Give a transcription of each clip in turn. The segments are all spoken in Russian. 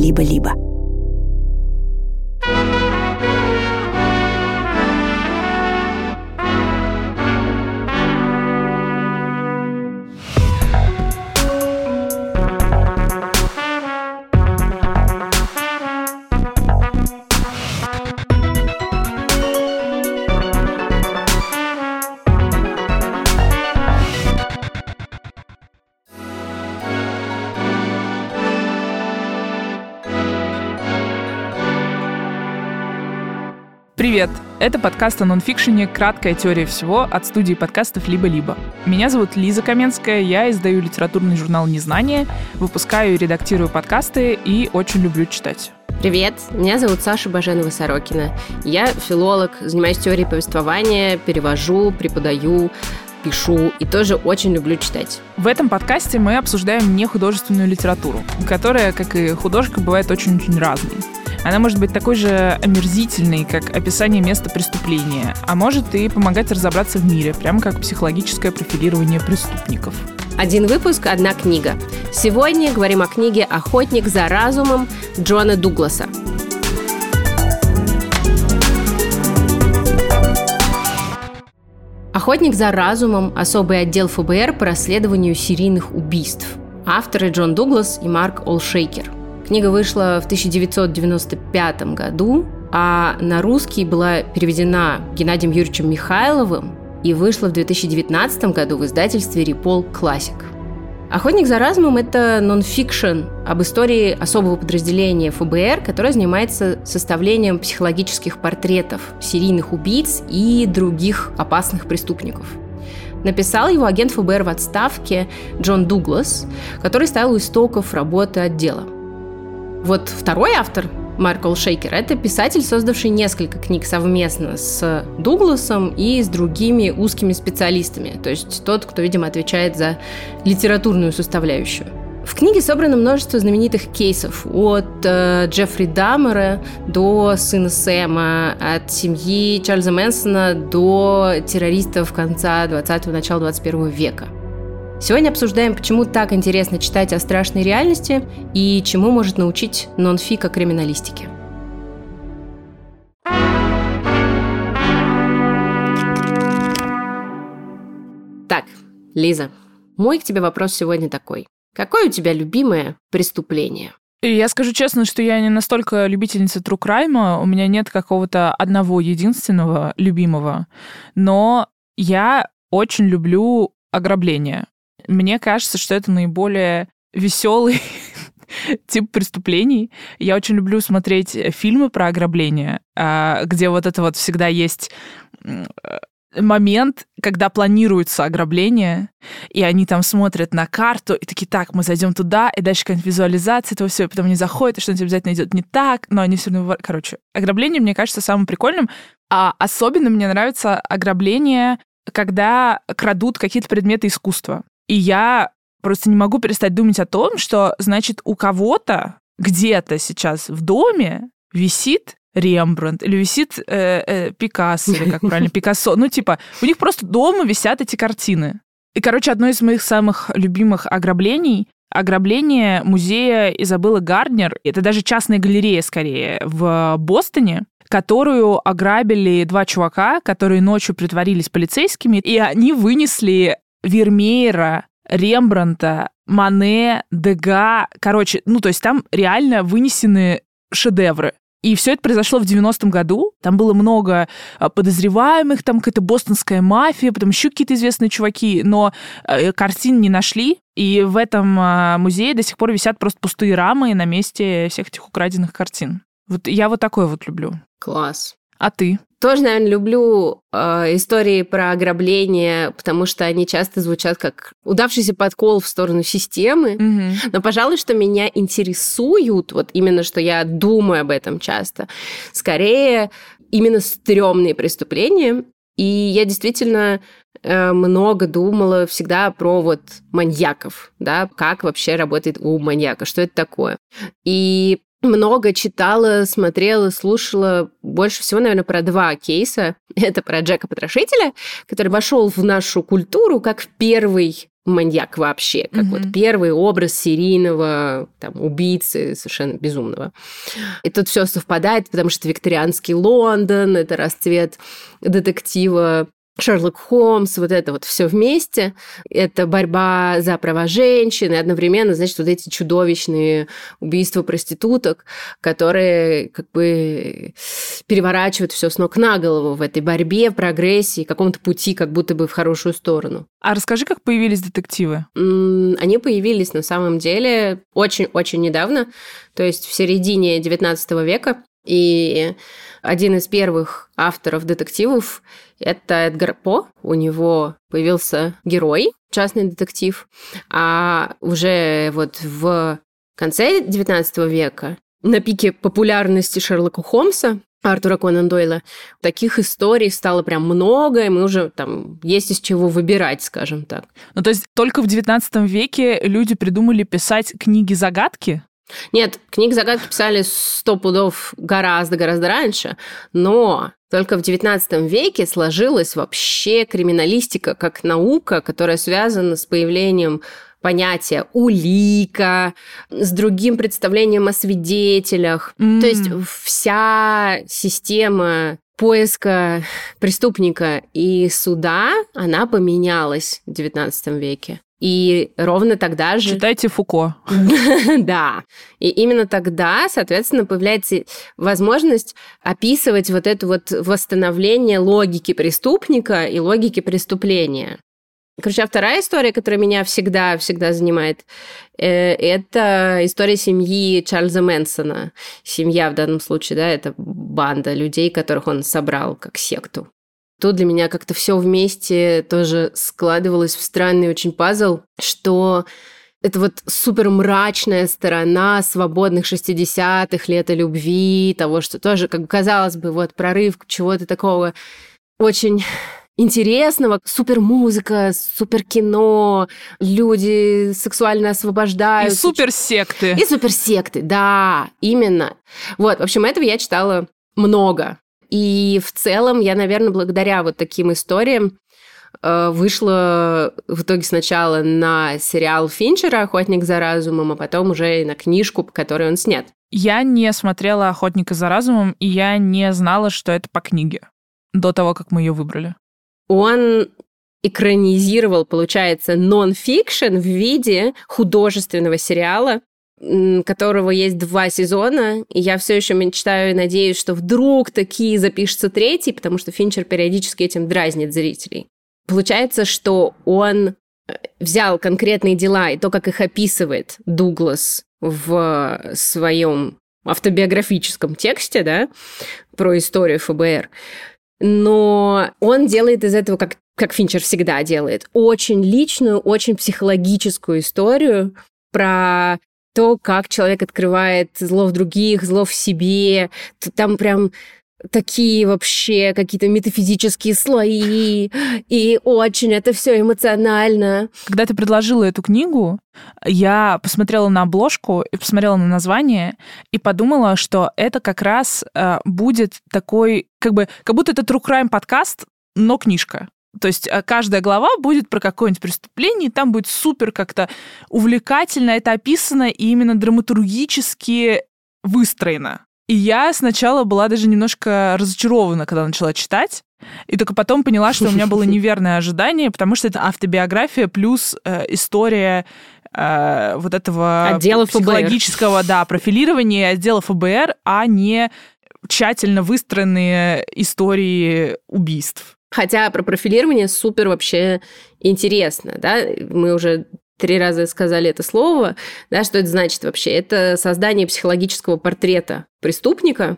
«Либо-либо». Это подкаст о нонфикшене «Краткая теория всего» от студии подкастов «Либо-либо». Меня зовут Лиза Каменская, я издаю литературный журнал «Незнание», выпускаю и редактирую подкасты и очень люблю читать. Привет, меня зовут Саша Баженова-Сорокина. Я филолог, занимаюсь теорией повествования, перевожу, преподаю, пишу и тоже очень люблю читать. В этом подкасте мы обсуждаем не художественную литературу, которая, как и художка, бывает очень-очень разной. Она может быть такой же омерзительной, как описание места преступления, а может и помогать разобраться в мире, прямо как психологическое профилирование преступников. Один выпуск, одна книга. Сегодня говорим о книге «Охотник за разумом» Джона Дугласа. «Охотник за разумом» – особый отдел ФБР по расследованию серийных убийств. Авторы Джон Дуглас и Марк Олшейкер – Книга вышла в 1995 году, а на русский была переведена Геннадием Юрьевичем Михайловым и вышла в 2019 году в издательстве «Рипол Классик». «Охотник за разумом» — это нон-фикшн об истории особого подразделения ФБР, которое занимается составлением психологических портретов серийных убийц и других опасных преступников. Написал его агент ФБР в отставке Джон Дуглас, который стоял у истоков работы отдела – вот второй автор, Маркл Шейкер, это писатель, создавший несколько книг совместно с Дугласом и с другими узкими специалистами, то есть тот, кто, видимо, отвечает за литературную составляющую. В книге собрано множество знаменитых кейсов, от э, Джеффри Даммера до сына Сэма, от семьи Чарльза Мэнсона до террористов конца 20-го, начала 21 века – Сегодня обсуждаем, почему так интересно читать о страшной реальности и чему может научить нонфика криминалистики. Так, Лиза, мой к тебе вопрос сегодня такой. Какое у тебя любимое преступление? Я скажу честно, что я не настолько любительница true crime, у меня нет какого-то одного единственного любимого, но я очень люблю ограбление. Мне кажется, что это наиболее веселый тип преступлений. Я очень люблю смотреть фильмы про ограбление, а, где вот это вот всегда есть момент, когда планируется ограбление, и они там смотрят на карту, и такие, так, мы зайдем туда, и дальше какая-нибудь визуализация этого всего, и потом они заходят, и что-нибудь обязательно идет не так, но они все равно... Короче, ограбление, мне кажется, самым прикольным, а особенно мне нравится ограбление, когда крадут какие-то предметы искусства. И я просто не могу перестать думать о том, что, значит, у кого-то где-то сейчас в доме висит Рембрандт или висит э, э, Пикассо, или как правильно, Пикассо. Ну, типа, у них просто дома висят эти картины. И, короче, одно из моих самых любимых ограблений ограбление музея Изабеллы Гарднер. Это даже частная галерея, скорее, в Бостоне которую ограбили два чувака, которые ночью притворились полицейскими, и они вынесли Вермеера, Рембранта, Мане, Дега. Короче, ну, то есть там реально вынесены шедевры. И все это произошло в 90-м году. Там было много а, подозреваемых, там какая-то бостонская мафия, потом еще какие-то известные чуваки, но э, картин не нашли. И в этом а, музее до сих пор висят просто пустые рамы на месте всех этих украденных картин. Вот я вот такое вот люблю. Класс. А ты? Тоже, наверное, люблю э, истории про ограбление, потому что они часто звучат как удавшийся подкол в сторону системы. Mm-hmm. Но, пожалуй, что меня интересуют, вот именно что я думаю об этом часто, скорее именно стрёмные преступления. И я действительно э, много думала всегда про вот маньяков, да, как вообще работает у маньяка, что это такое. И много читала, смотрела, слушала больше всего, наверное, про два кейса. Это про Джека Потрошителя, который вошел в нашу культуру как первый маньяк вообще, как mm-hmm. вот первый образ серийного там, убийцы совершенно безумного. И тут все совпадает, потому что викторианский Лондон, это расцвет детектива Шерлок Холмс, вот это вот все вместе. Это борьба за права женщин, и одновременно, значит, вот эти чудовищные убийства проституток, которые как бы переворачивают все с ног на голову в этой борьбе, в прогрессии, каком-то пути как будто бы в хорошую сторону. А расскажи, как появились детективы? Они появились на самом деле очень-очень недавно, то есть в середине XIX века. И один из первых авторов детективов – это Эдгар По. У него появился герой, частный детектив. А уже вот в конце XIX века, на пике популярности Шерлока Холмса, Артура Конан Дойла. Таких историй стало прям много, и мы уже там есть из чего выбирать, скажем так. Ну, то есть только в XIX веке люди придумали писать книги-загадки? Нет, книг загадки писали сто пудов гораздо-гораздо раньше, но только в XIX веке сложилась вообще криминалистика как наука, которая связана с появлением понятия улика, с другим представлением о свидетелях. Mm. То есть вся система поиска преступника и суда, она поменялась в XIX веке. И ровно тогда же... Читайте Фуко. да. И именно тогда, соответственно, появляется возможность описывать вот это вот восстановление логики преступника и логики преступления. Короче, а вторая история, которая меня всегда-всегда занимает, э, это история семьи Чарльза Мэнсона. Семья в данном случае, да, это банда людей, которых он собрал как секту то для меня как-то все вместе тоже складывалось в странный очень пазл, что это вот супер мрачная сторона свободных 60-х, лета любви, того, что тоже, как бы казалось бы, вот прорыв чего-то такого очень интересного, супер музыка, супер кино, люди сексуально освобождаются. И супер секты. И супер секты, да, именно. Вот, в общем, этого я читала много. И в целом я, наверное, благодаря вот таким историям э, вышла в итоге сначала на сериал Финчера «Охотник за разумом», а потом уже и на книжку, по которой он снят. Я не смотрела «Охотника за разумом», и я не знала, что это по книге до того, как мы ее выбрали. Он экранизировал, получается, нон-фикшн в виде художественного сериала, которого есть два сезона, и я все еще мечтаю и надеюсь, что вдруг такие запишется третий, потому что Финчер периодически этим дразнит зрителей. Получается, что он э, взял конкретные дела и то, как их описывает Дуглас в своем автобиографическом тексте, да, про историю ФБР, но он делает из этого, как, как Финчер всегда делает, очень личную, очень психологическую историю про то, как человек открывает зло в других, зло в себе. Там прям такие вообще какие-то метафизические слои, и очень это все эмоционально. Когда ты предложила эту книгу, я посмотрела на обложку и посмотрела на название и подумала, что это как раз э, будет такой, как бы, как будто это true crime подкаст, но книжка. То есть э, каждая глава будет про какое-нибудь преступление, и там будет супер как-то увлекательно это описано и именно драматургически выстроено. И я сначала была даже немножко разочарована, когда начала читать, и только потом поняла, что у меня было неверное ожидание, потому что это автобиография плюс э, история э, вот этого отдела психологического, ФБР. да, профилирования отдела ФБР, а не тщательно выстроенные истории убийств. Хотя про профилирование супер вообще интересно, да, мы уже три раза сказали это слово, да, что это значит вообще? Это создание психологического портрета преступника,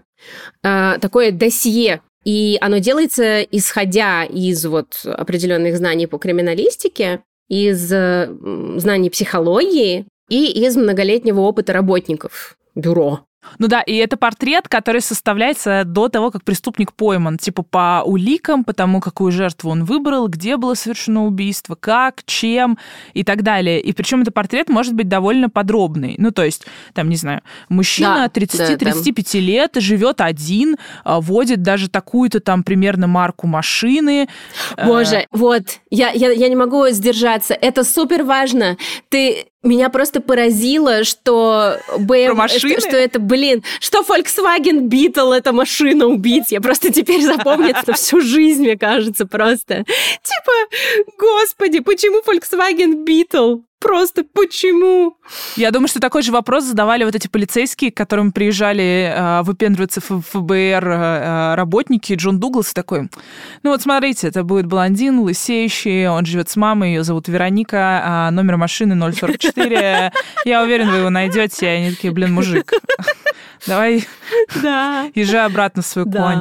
э, такое досье, и оно делается исходя из вот определенных знаний по криминалистике, из знаний психологии и из многолетнего опыта работников бюро. Ну да, и это портрет, который составляется до того, как преступник пойман, типа по уликам, по тому, какую жертву он выбрал, где было совершено убийство, как, чем и так далее. И причем этот портрет может быть довольно подробный. Ну, то есть, там, не знаю, мужчина да, 30-35 да, лет, живет один, а, водит даже такую-то там примерно марку машины. Боже, вот, я, я, я не могу сдержаться. Это супер важно. Ты меня просто поразило, что BMW, что, что это, блин, что Volkswagen Beetle это машина убийц. Я просто теперь запомню это всю жизнь, мне кажется, просто. Типа, господи, почему Volkswagen Beetle? Просто почему? Я думаю, что такой же вопрос задавали вот эти полицейские, к которым приезжали э, выпендриваться в ФБР э, работники. Джон Дуглас такой, ну вот смотрите, это будет блондин, лысеющий, он живет с мамой, ее зовут Вероника, а номер машины 044. Я уверен, вы его найдете. И они такие, блин, мужик. Давай да. езжай обратно в свою да.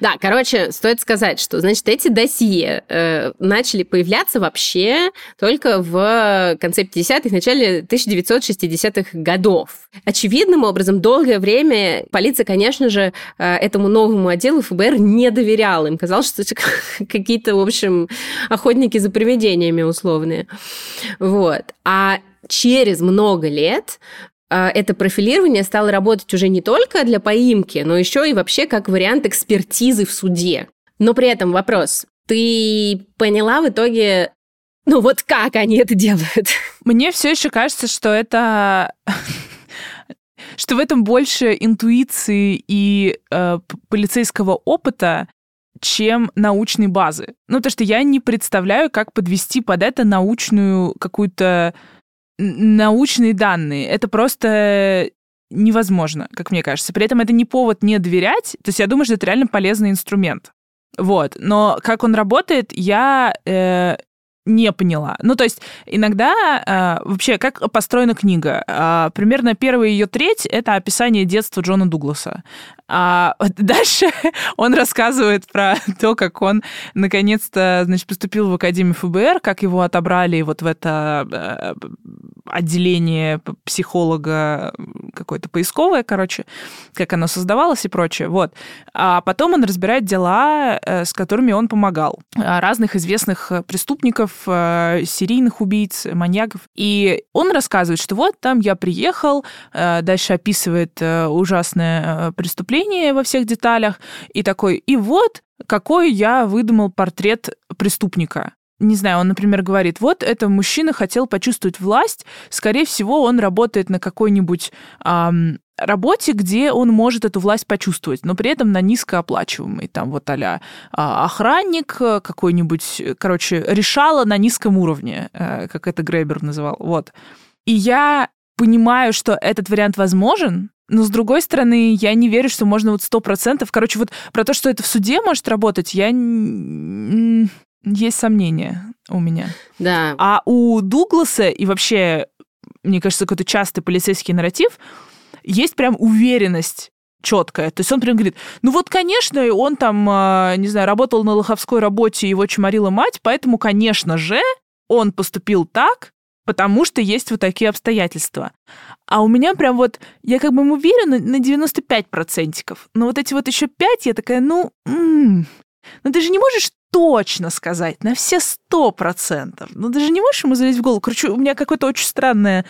Да, короче, стоит сказать, что, значит, эти досье э, начали появляться вообще только в конце 50-х, начале 1960-х годов. Очевидным образом, долгое время полиция, конечно же, э, этому новому отделу ФБР не доверяла. Им казалось, что это какие-то, в общем, охотники за привидениями условные. Вот. А через много лет это профилирование стало работать уже не только для поимки, но еще и вообще как вариант экспертизы в суде. Но при этом вопрос, ты поняла в итоге, ну вот как они это делают? Мне все еще кажется, что это что в этом больше интуиции и э, полицейского опыта, чем научной базы. Ну, то, что я не представляю, как подвести под это научную какую-то научные данные. Это просто невозможно, как мне кажется. При этом это не повод не доверять. То есть я думаю, что это реально полезный инструмент. Вот. Но как он работает, я э, не поняла. Ну, то есть иногда э, вообще как построена книга? Э, примерно первая ее треть — это описание детства Джона Дугласа. А дальше он рассказывает про то, как он наконец-то, значит, поступил в Академию ФБР, как его отобрали вот в это э, отделение психолога какое-то поисковое, короче, как оно создавалось и прочее. Вот. А потом он разбирает дела, э, с которыми он помогал. Разных известных преступников, э, серийных убийц, маньяков. И он рассказывает, что вот там я приехал, дальше описывает ужасное преступление, преступление во всех деталях, и такой, и вот какой я выдумал портрет преступника. Не знаю, он, например, говорит, вот это мужчина хотел почувствовать власть, скорее всего, он работает на какой-нибудь эм, работе, где он может эту власть почувствовать, но при этом на низкооплачиваемый, там вот а охранник какой-нибудь, короче, решала на низком уровне, э, как это Грейбер называл, вот. И я понимаю, что этот вариант возможен, но, с другой стороны, я не верю, что можно вот сто процентов... Короче, вот про то, что это в суде может работать, я... Есть сомнения у меня. Да. А у Дугласа и вообще, мне кажется, какой-то частый полицейский нарратив, есть прям уверенность четкая. То есть он прям говорит, ну вот, конечно, он там, а, не знаю, работал на лоховской работе, его чморила мать, поэтому, конечно же, он поступил так, потому что есть вот такие обстоятельства. А у меня прям вот, я как бы уверена на 95 процентиков. Но вот эти вот еще 5, я такая, ну, м-м, ну ты же не можешь точно сказать на все сто процентов. Ну, ты же не можешь ему залезть в голову. Короче, у меня какое-то очень странное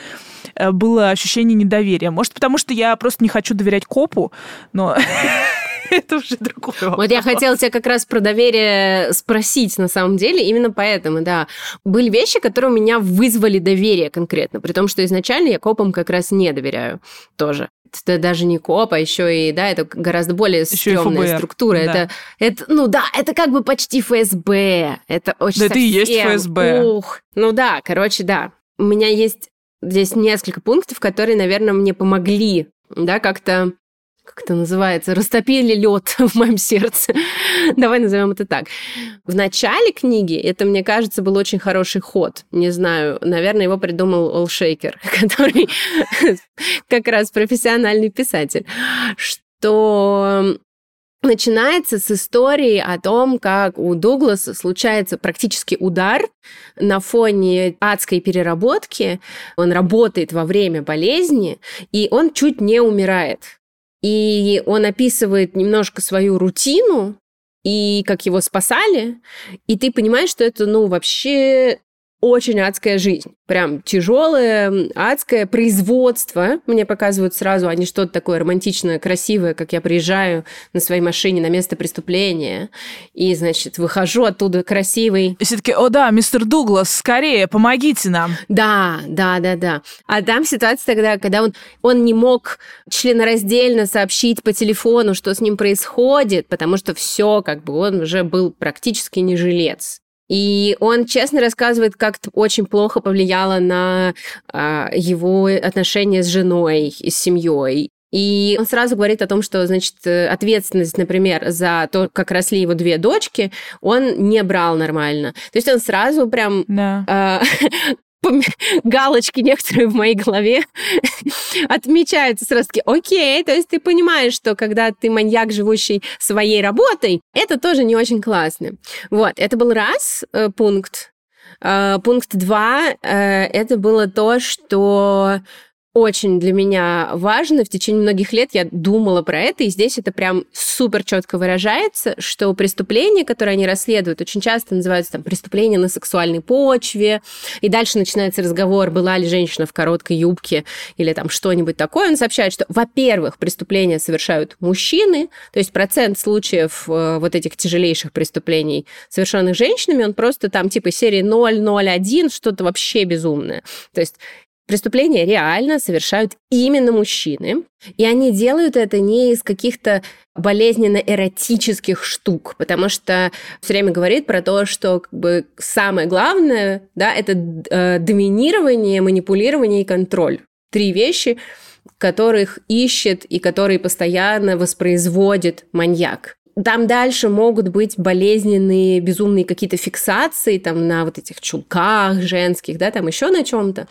э, было ощущение недоверия. Может, потому что я просто не хочу доверять копу, но это уже другое. Вот я хотела тебя как раз про доверие спросить на самом деле, именно поэтому, да. Были вещи, которые у меня вызвали доверие конкретно, при том, что изначально я копам как раз не доверяю тоже это даже не коп, а еще и, да, это гораздо более стрёмная структура. Да. Это, это, ну да, это как бы почти ФСБ. Это очень Да совсем... это и есть ФСБ. Ух. Ну да, короче, да. У меня есть здесь несколько пунктов, которые, наверное, мне помогли, да, как-то как это называется, растопили лед в моем сердце. Давай назовем это так. В начале книги это, мне кажется, был очень хороший ход. Не знаю, наверное, его придумал Олшейкер, который как раз профессиональный писатель, что начинается с истории о том, как у Дугласа случается практически удар на фоне адской переработки. Он работает во время болезни, и он чуть не умирает. И он описывает немножко свою рутину, и как его спасали, и ты понимаешь, что это, ну, вообще очень адская жизнь. Прям тяжелое, адское производство. Мне показывают сразу, а не что-то такое романтичное, красивое, как я приезжаю на своей машине на место преступления. И, значит, выхожу оттуда красивый. И все таки о да, мистер Дуглас, скорее, помогите нам. Да, да, да, да. А там ситуация тогда, когда он, он не мог членораздельно сообщить по телефону, что с ним происходит, потому что все, как бы он уже был практически не жилец. И он честно рассказывает, как это очень плохо повлияло на э, его отношения с женой и с семьей. И он сразу говорит о том, что, значит, ответственность, например, за то, как росли его две дочки, он не брал нормально. То есть он сразу прям да. э, галочки некоторые в моей голове отмечаются сразу окей, то есть ты понимаешь, что когда ты маньяк, живущий своей работой, это тоже не очень классно. Вот, это был раз э, пункт. Э, пункт два, э, это было то, что очень для меня важно. В течение многих лет я думала про это, и здесь это прям супер четко выражается, что преступления, которые они расследуют, очень часто называются там преступления на сексуальной почве, и дальше начинается разговор, была ли женщина в короткой юбке или там что-нибудь такое. Он сообщает, что, во-первых, преступления совершают мужчины, то есть процент случаев э, вот этих тяжелейших преступлений, совершенных женщинами, он просто там типа серии 001, что-то вообще безумное. То есть Преступления реально совершают именно мужчины, и они делают это не из каких-то болезненно эротических штук, потому что все время говорит про то, что как бы самое главное, да, это э, доминирование, манипулирование и контроль. Три вещи, которых ищет и которые постоянно воспроизводит маньяк там дальше могут быть болезненные, безумные какие-то фиксации там на вот этих чулках женских, да, там еще на чем-то.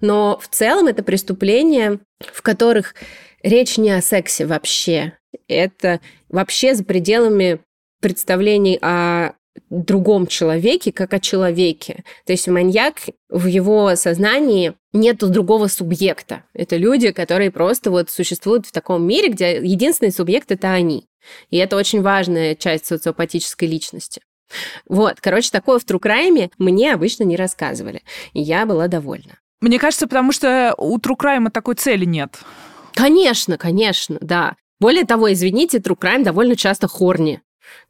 Но в целом это преступления, в которых речь не о сексе вообще. Это вообще за пределами представлений о другом человеке, как о человеке. То есть маньяк в его сознании нету другого субъекта. Это люди, которые просто вот существуют в таком мире, где единственный субъект — это они. И это очень важная часть социопатической личности. Вот, короче, такое в Трукрайме мне обычно не рассказывали. И я была довольна. Мне кажется, потому что у Трукрайма такой цели нет. Конечно, конечно, да. Более того, извините, Crime довольно часто хорни.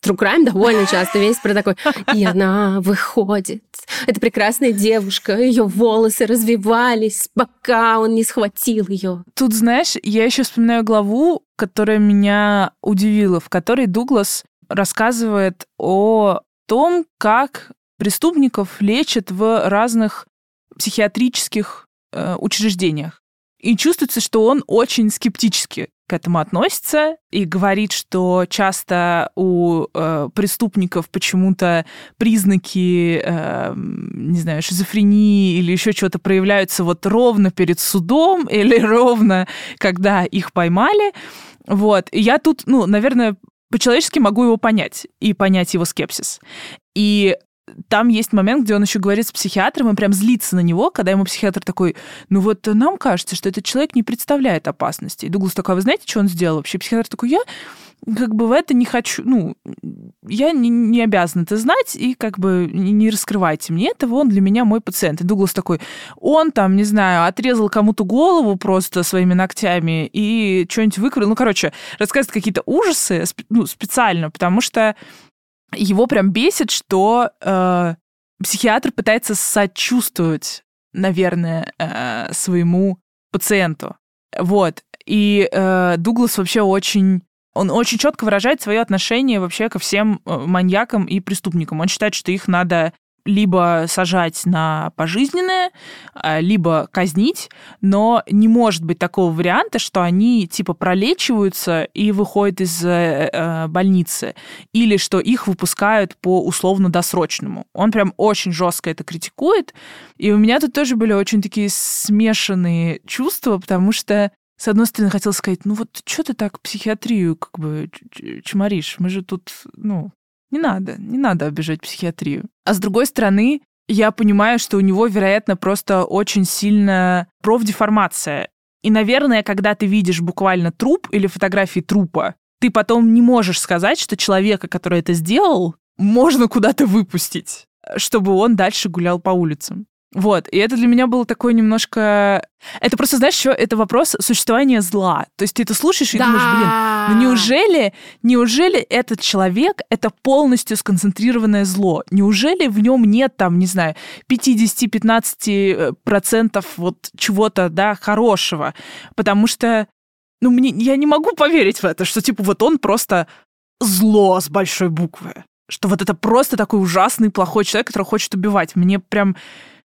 True Crime довольно часто весь про такой, и она выходит. Это прекрасная девушка, ее волосы развивались, пока он не схватил ее. Тут, знаешь, я еще вспоминаю главу, которая меня удивила, в которой Дуглас рассказывает о том, как преступников лечат в разных психиатрических э, учреждениях. И чувствуется, что он очень скептически к этому относится и говорит, что часто у э, преступников почему-то признаки, э, не знаю, шизофрении или еще чего-то проявляются вот ровно перед судом или ровно, когда их поймали. Вот. И я тут, ну, наверное, по-человечески могу его понять и понять его скепсис. И там есть момент, где он еще говорит с психиатром и прям злится на него, когда ему психиатр такой, ну вот нам кажется, что этот человек не представляет опасности. И Дуглас такой, а вы знаете, что он сделал вообще? Психиатр такой, я как бы в это не хочу, ну, я не, не обязан это знать, и как бы не, раскрывайте мне этого, он для меня мой пациент. И Дуглас такой, он там, не знаю, отрезал кому-то голову просто своими ногтями и что-нибудь выкрыл. Ну, короче, рассказывает какие-то ужасы ну, специально, потому что его прям бесит, что э, психиатр пытается сочувствовать, наверное, э, своему пациенту. Вот. И э, Дуглас вообще очень он очень четко выражает свое отношение вообще ко всем э, маньякам и преступникам. Он считает, что их надо либо сажать на пожизненное, а, либо казнить, но не может быть такого варианта, что они типа пролечиваются и выходят из э, э, больницы, или что их выпускают по условно-досрочному. Он прям очень жестко это критикует, и у меня тут тоже были очень такие смешанные чувства, потому что с одной стороны, хотел сказать, ну вот что ты так психиатрию как бы чморишь? Мы же тут, ну, не надо, не надо обижать психиатрию. А с другой стороны, я понимаю, что у него, вероятно, просто очень сильная профдеформация. И, наверное, когда ты видишь буквально труп или фотографии трупа, ты потом не можешь сказать, что человека, который это сделал, можно куда-то выпустить, чтобы он дальше гулял по улицам. Вот, и это для меня было такое немножко... Это просто, знаешь, что это вопрос существования зла. То есть ты это слушаешь и да. думаешь, блин, ну неужели, неужели этот человек — это полностью сконцентрированное зло? Неужели в нем нет там, не знаю, 50-15% э, вот чего-то, да, хорошего? Потому что, ну, мне, я не могу поверить в это, что, типа, вот он просто зло с большой буквы. Что вот это просто такой ужасный, плохой человек, который хочет убивать. Мне прям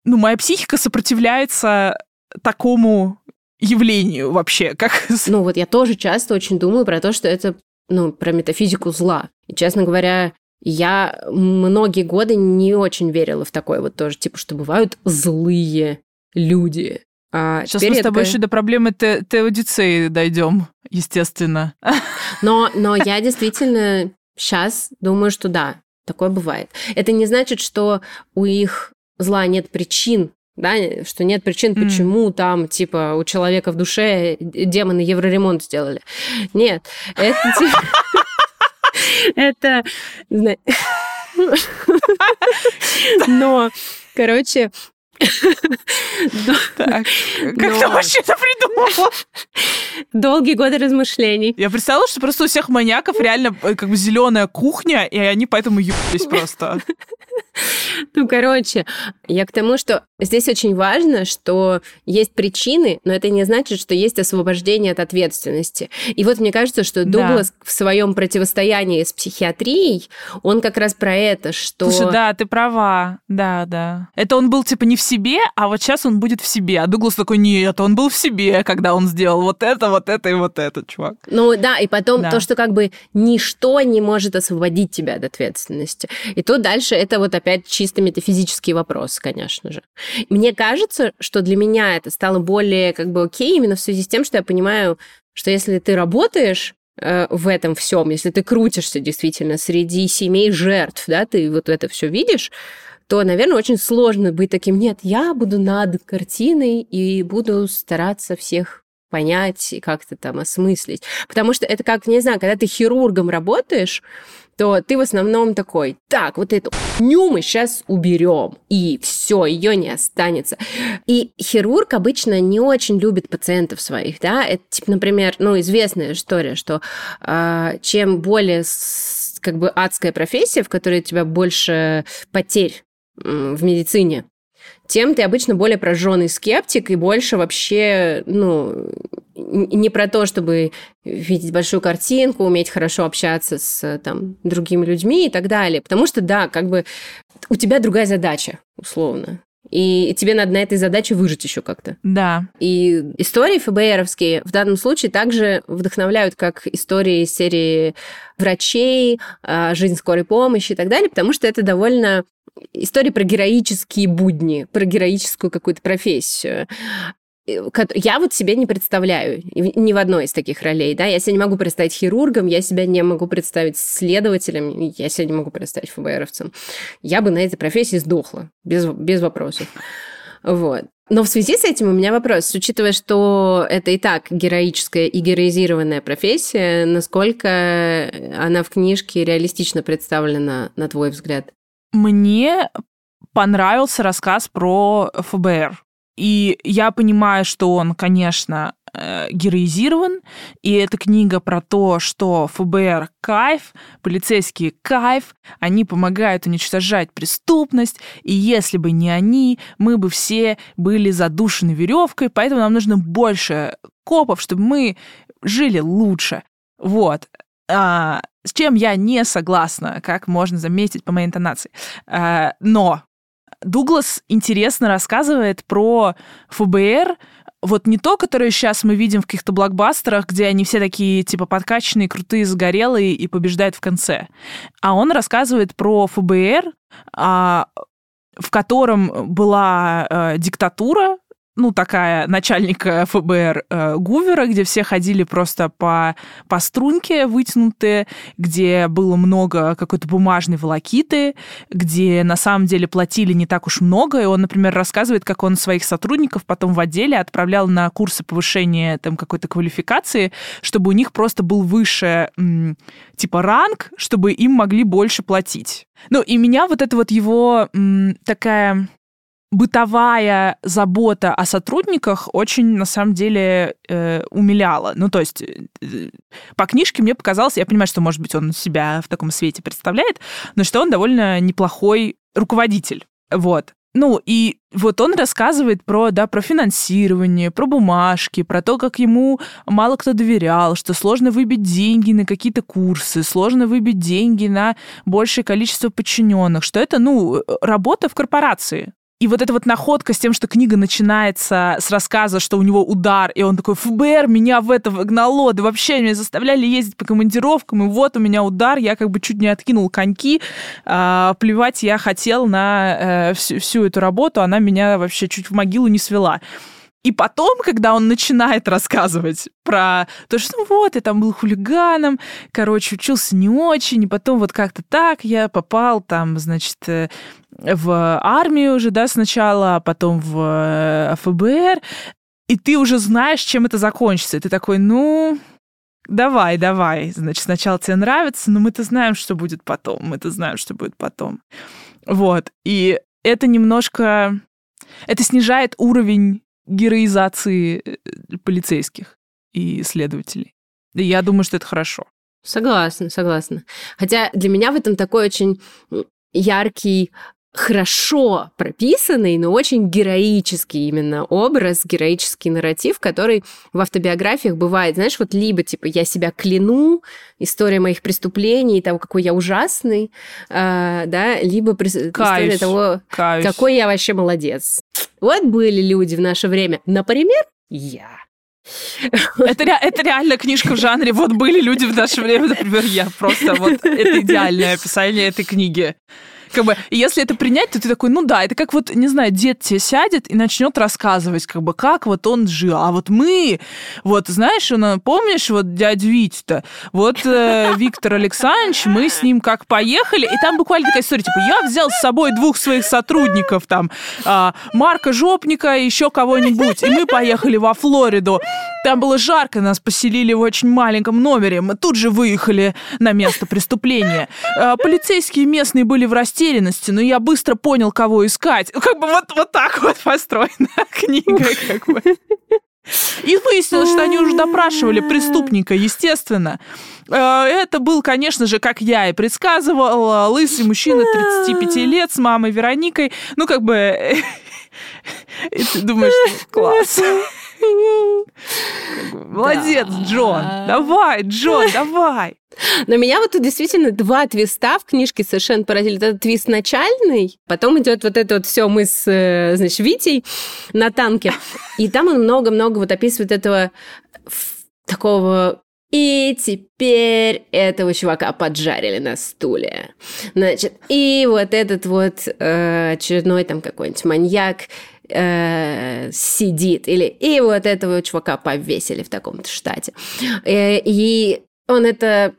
ну, моя психика сопротивляется такому явлению вообще, как... Ну, вот я тоже часто очень думаю про то, что это, ну, про метафизику зла. И, честно говоря, я многие годы не очень верила в такое вот тоже, типа, что бывают злые люди. А Сейчас мы с тобой еще до проблемы те теодицеи дойдем, естественно. Но, но я действительно сейчас думаю, что да, такое бывает. Это не значит, что у их зла нет причин, да, что нет причин, mm. почему там, типа, у человека в душе демоны евроремонт сделали. Нет, это типа... Это... Но, короче, как ты вообще это придумала? Долгие годы размышлений. Я представила, что просто у всех маньяков реально э, как бы зеленая кухня, и они поэтому ебались просто. Ну, короче, я к тому, что здесь очень важно, что есть причины, но это не значит, что есть освобождение от ответственности. И вот мне кажется, что Дуглас да. в своем противостоянии с психиатрией, он как раз про это, что... Слушай, да, ты права, да, да. Это он был типа не в себе, а вот сейчас он будет в себе. А Дуглас такой, нет, он был в себе, когда он сделал вот это, вот это и вот это, чувак. Ну да, и потом да. то, что как бы ничто не может освободить тебя от ответственности. И тут дальше это вот опять чисто метафизический вопрос, конечно же. Мне кажется, что для меня это стало более как бы окей именно в связи с тем, что я понимаю, что если ты работаешь э, в этом всем, если ты крутишься действительно среди семей жертв, да, ты вот это все видишь, то, наверное, очень сложно быть таким, нет, я буду над картиной и буду стараться всех понять и как-то там осмыслить. Потому что это как, не знаю, когда ты хирургом работаешь, то ты в основном такой, так, вот эту ню мы сейчас уберем, и все, ее не останется. И хирург обычно не очень любит пациентов своих, да, это, типа, например, ну, известная история, что э, чем более как бы адская профессия, в которой у тебя больше потерь в медицине, тем ты обычно более прожженный скептик и больше вообще, ну, не про то, чтобы видеть большую картинку, уметь хорошо общаться с там, другими людьми и так далее. Потому что, да, как бы у тебя другая задача, условно. И тебе надо на этой задаче выжить еще как-то. Да. И истории ФБРовские в данном случае также вдохновляют, как истории серии врачей, а, жизнь скорой помощи и так далее, потому что это довольно история про героические будни, про героическую какую-то профессию. Э, я вот себе не представляю ни в одной из таких ролей, да, я себя не могу представить хирургом, я себя не могу представить следователем, я себя не могу представить ФБРовцем. Я бы на этой профессии сдохла, без, без вопросов. Вот. Но в связи с этим у меня вопрос, учитывая, что это и так героическая и героизированная профессия, насколько она в книжке реалистично представлена, на твой взгляд? Мне понравился рассказ про ФБР. И я понимаю, что он, конечно, э, героизирован, и эта книга про то, что ФБР кайф, полицейские кайф, они помогают уничтожать преступность, и если бы не они, мы бы все были задушены веревкой, поэтому нам нужно больше копов, чтобы мы жили лучше. Вот. А, с чем я не согласна, как можно заметить по моей интонации. А, но Дуглас интересно рассказывает про ФБР, вот не то, которое сейчас мы видим в каких-то блокбастерах, где они все такие, типа, подкачанные, крутые, сгорелые и побеждают в конце. А он рассказывает про ФБР, а, в котором была а, диктатура, ну, такая начальника ФБР э, Гувера, где все ходили просто по, по струнке вытянутые, где было много какой-то бумажной волокиты, где на самом деле платили не так уж много, и он, например, рассказывает, как он своих сотрудников потом в отделе отправлял на курсы повышения там какой-то квалификации, чтобы у них просто был выше типа ранг, чтобы им могли больше платить. Ну, и меня вот это вот его такая бытовая забота о сотрудниках очень, на самом деле, э, умиляла. Ну, то есть, э, по книжке мне показалось, я понимаю, что, может быть, он себя в таком свете представляет, но что он довольно неплохой руководитель. Вот. Ну, и вот он рассказывает про, да, про финансирование, про бумажки, про то, как ему мало кто доверял, что сложно выбить деньги на какие-то курсы, сложно выбить деньги на большее количество подчиненных, что это, ну, работа в корпорации. И вот эта вот находка с тем, что книга начинается с рассказа, что у него удар, и он такой, ФБР меня в это вогнало, да вообще меня заставляли ездить по командировкам, и вот у меня удар, я как бы чуть не откинул коньки, а, плевать я хотел на а, всю, всю эту работу, она меня вообще чуть в могилу не свела. И потом, когда он начинает рассказывать про то, что ну вот, я там был хулиганом, короче, учился не очень, и потом вот как-то так я попал там, значит, э, в армию уже, да, сначала, а потом в э, ФБР, и ты уже знаешь, чем это закончится. И ты такой, ну, давай, давай. Значит, сначала тебе нравится, но мы-то знаем, что будет потом. Мы-то знаем, что будет потом. Вот. И это немножко... Это снижает уровень героизации э, полицейских и следователей. И я думаю, что это хорошо. Согласна, согласна. Хотя для меня в этом такой очень яркий хорошо прописанный, но очень героический именно образ, героический нарратив, который в автобиографиях бывает, знаешь, вот либо типа я себя кляну, история моих преступлений, того, какой я ужасный, э, да, либо при... история того, Каюсь. какой я вообще молодец. Вот были люди в наше время. Например, я. Это, это реально книжка в жанре «Вот были люди в наше время», например, я. Просто вот это идеальное описание этой книги. Как бы, если это принять, то ты такой, ну да, это как вот, не знаю, дед тебе сядет и начнет рассказывать, как бы, как вот он жил. А вот мы, вот, знаешь, он, помнишь, вот дядю Витю-то, вот э, Виктор Александрович, мы с ним как поехали, и там буквально такая история, типа, я взял с собой двух своих сотрудников, там, э, Марка Жопника и еще кого-нибудь, и мы поехали во Флориду. Там было жарко, нас поселили в очень маленьком номере. Мы тут же выехали на место преступления. Э, полицейские местные были в растерянности, растерянности, но я быстро понял, кого искать. Как бы вот, вот так вот построена книга. Как бы. И выяснилось, что они уже допрашивали преступника, естественно. Э, это был, конечно же, как я и предсказывал, лысый мужчина 35 лет с мамой Вероникой. Ну, как бы... И ты думаешь, класс. Молодец, Джон. Давай, Джон, давай. Но меня вот тут действительно два твиста в книжке совершенно поразили. Это твист начальный, потом идет вот это вот все мы с, э, значит, Витей на танке. И там он много-много вот описывает этого такого и теперь этого чувака поджарили на стуле. Значит, и вот этот вот э, очередной там какой-нибудь маньяк э, сидит. Или и вот этого чувака повесили в таком-то штате. Э, и он это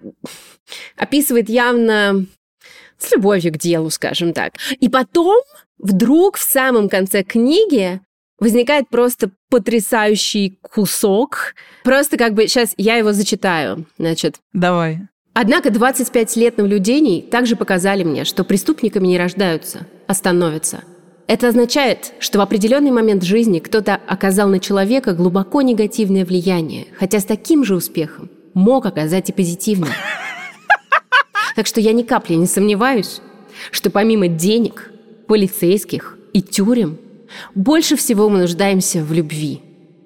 описывает явно с любовью к делу, скажем так. И потом вдруг в самом конце книги возникает просто потрясающий кусок. Просто как бы сейчас я его зачитаю. Значит. Давай. Однако 25 лет наблюдений также показали мне, что преступниками не рождаются, а становятся. Это означает, что в определенный момент жизни кто-то оказал на человека глубоко негативное влияние, хотя с таким же успехом мог оказать и позитивное. Так что я ни капли не сомневаюсь, что помимо денег, полицейских и тюрем, больше всего мы нуждаемся в любви.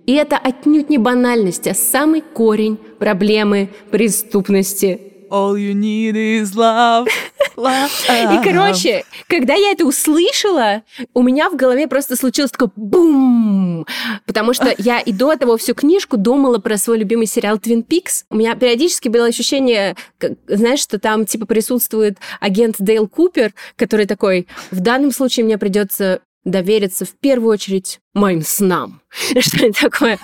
И это отнюдь не банальность, а самый корень проблемы преступности All you need is love. love. И, короче, когда я это услышала, у меня в голове просто случилось такое бум! Потому что я и до этого всю книжку думала про свой любимый сериал Twin Peaks. У меня периодически было ощущение, знаешь, что там типа присутствует агент Дейл Купер, который такой, в данном случае мне придется довериться в первую очередь моим снам. Что это такое?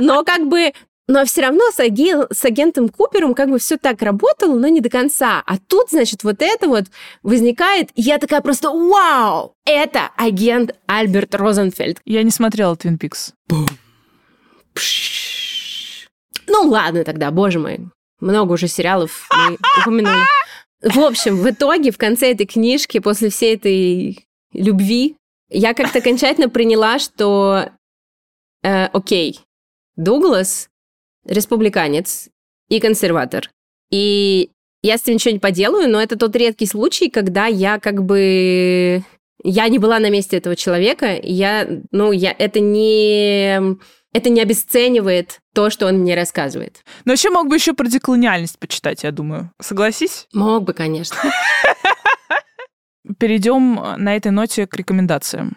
Но как бы но все равно с, аген, с агентом Купером как бы все так работало, но не до конца. А тут, значит, вот это вот возникает, и я такая просто «Вау! Это агент Альберт Розенфельд». Я не смотрела «Твин Пикс». Ну ладно тогда, боже мой. Много уже сериалов мы упомянули. В общем, в итоге, в конце этой книжки, после всей этой любви, я как-то окончательно приняла, что э, окей, Дуглас республиканец и консерватор. И я с этим ничего не поделаю, но это тот редкий случай, когда я как бы... Я не была на месте этого человека, я, ну, я, это не, это не обесценивает то, что он мне рассказывает. Но еще мог бы еще про деколониальность почитать, я думаю. Согласись? Мог бы, конечно. Перейдем на этой ноте к рекомендациям.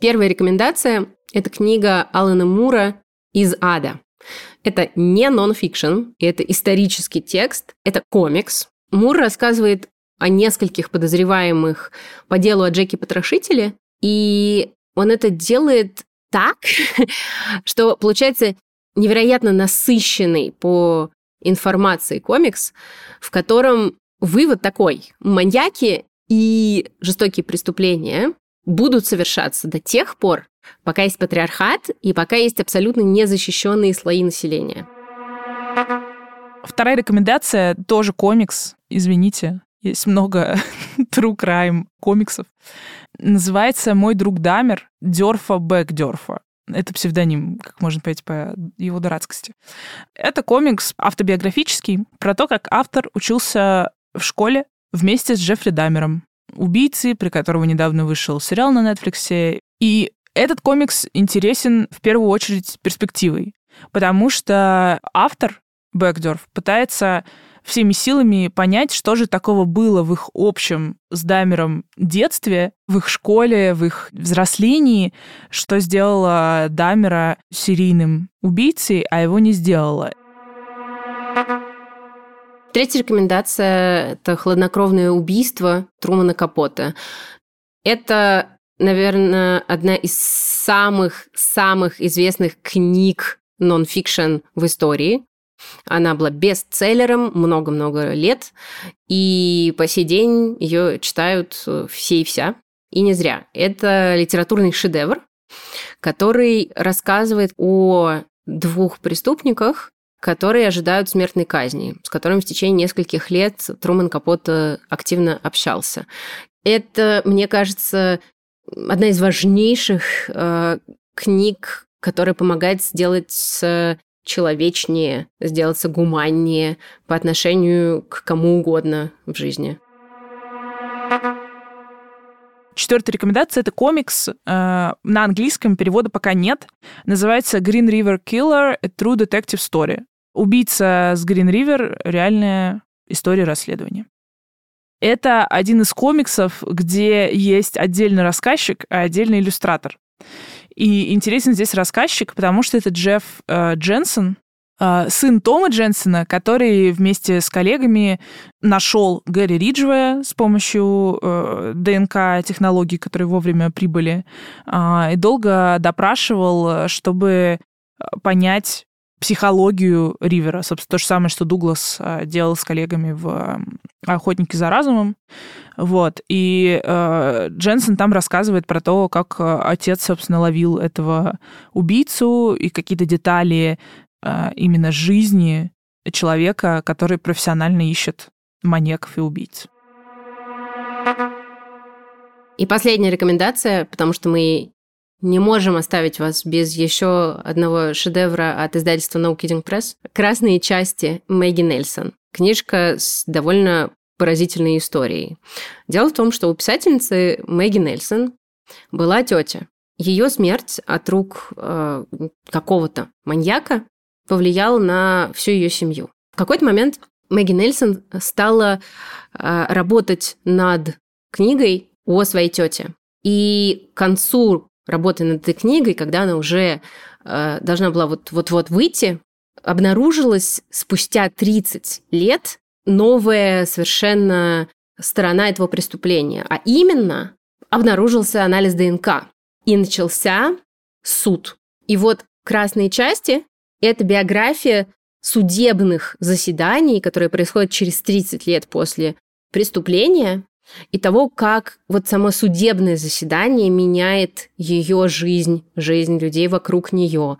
Первая рекомендация – это книга Алана Мура «Из ада». Это не нон-фикшн, это исторический текст, это комикс. Мур рассказывает о нескольких подозреваемых по делу о Джеки Потрошителе, и он это делает так, что получается невероятно насыщенный по информации комикс, в котором вывод такой. Маньяки и жестокие преступления будут совершаться до тех пор, пока есть патриархат и пока есть абсолютно незащищенные слои населения. Вторая рекомендация тоже комикс. Извините, есть много true crime комиксов. Называется «Мой друг Дамер» Дёрфа Бэкдёрфа. Это псевдоним, как можно понять по его дурацкости. Это комикс автобиографический про то, как автор учился в школе вместе с Джеффри Дамером убийцы, при которого недавно вышел сериал на Netflix. И этот комикс интересен в первую очередь перспективой, потому что автор Бэкдорф пытается всеми силами понять, что же такого было в их общем с Дамером детстве, в их школе, в их взрослении, что сделало Дамера серийным убийцей, а его не сделало. Третья рекомендация – это «Хладнокровное убийство» Трумана Капота. Это, наверное, одна из самых-самых известных книг нон-фикшн в истории. Она была бестселлером много-много лет, и по сей день ее читают все и вся. И не зря. Это литературный шедевр, который рассказывает о двух преступниках, которые ожидают смертной казни, с которыми в течение нескольких лет Труман Капот активно общался. Это, мне кажется, одна из важнейших э, книг, которая помогает сделать человечнее, сделаться гуманнее по отношению к кому угодно в жизни. Четвертая рекомендация — это комикс. Э, на английском перевода пока нет. Называется Green River Killer — True Detective Story. Убийца с Грин Ривер — реальная история расследования. Это один из комиксов, где есть отдельный рассказчик, а отдельный иллюстратор. И интересен здесь рассказчик, потому что это Джефф э, Дженсен, э, сын Тома Дженсена, который вместе с коллегами нашел Гэри Риджвея с помощью э, ДНК-технологий, которые вовремя прибыли, э, и долго допрашивал, чтобы э, понять, психологию Ривера. Собственно, то же самое, что Дуглас а, делал с коллегами в «Охотнике за разумом». Вот. И э, Дженсен там рассказывает про то, как а, отец, собственно, ловил этого убийцу и какие-то детали э, именно жизни человека, который профессионально ищет маньяков и убийц. И последняя рекомендация, потому что мы не можем оставить вас без еще одного шедевра от издательства No Kidding Press. «Красные части» Мэгги Нельсон. Книжка с довольно поразительной историей. Дело в том, что у писательницы Мэгги Нельсон была тетя. Ее смерть от рук э, какого-то маньяка повлияла на всю ее семью. В какой-то момент Мэгги Нельсон стала э, работать над книгой о своей тете. И к концу работы над этой книгой, когда она уже э, должна была вот-вот выйти, обнаружилось спустя 30 лет новая совершенно сторона этого преступления. А именно обнаружился анализ ДНК. И начался суд. И вот красные части – это биография судебных заседаний, которые происходят через 30 лет после преступления, и того, как вот само судебное заседание меняет ее жизнь, жизнь людей вокруг нее,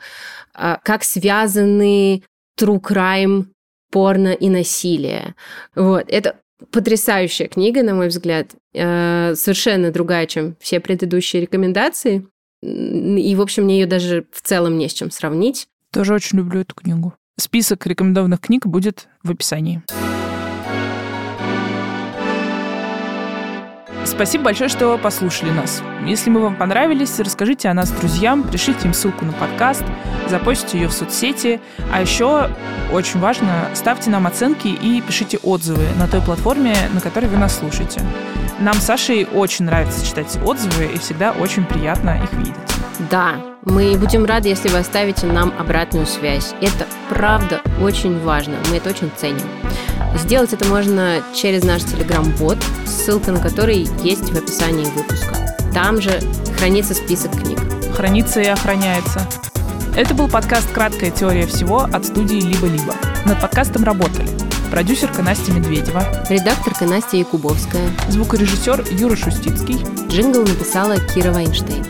а, как связаны true crime, порно и насилие. Вот. Это потрясающая книга, на мой взгляд, э, совершенно другая, чем все предыдущие рекомендации. И, в общем, мне ее даже в целом не с чем сравнить. Тоже очень люблю эту книгу. Список рекомендованных книг будет в описании. Спасибо большое, что послушали нас. Если мы вам понравились, расскажите о нас друзьям, пришлите им ссылку на подкаст, запостите ее в соцсети. А еще, очень важно, ставьте нам оценки и пишите отзывы на той платформе, на которой вы нас слушаете. Нам с Сашей очень нравится читать отзывы, и всегда очень приятно их видеть. Да, мы будем рады, если вы оставите нам обратную связь. Это правда очень важно, мы это очень ценим. Сделать это можно через наш телеграм-бот, ссылка на который есть в описании выпуска. Там же хранится список книг. Хранится и охраняется. Это был подкаст «Краткая теория всего» от студии «Либо-либо». Над подкастом работали продюсерка Настя Медведева, редакторка Настя Якубовская, звукорежиссер Юра Шустицкий. Джингл написала Кира Вайнштейн.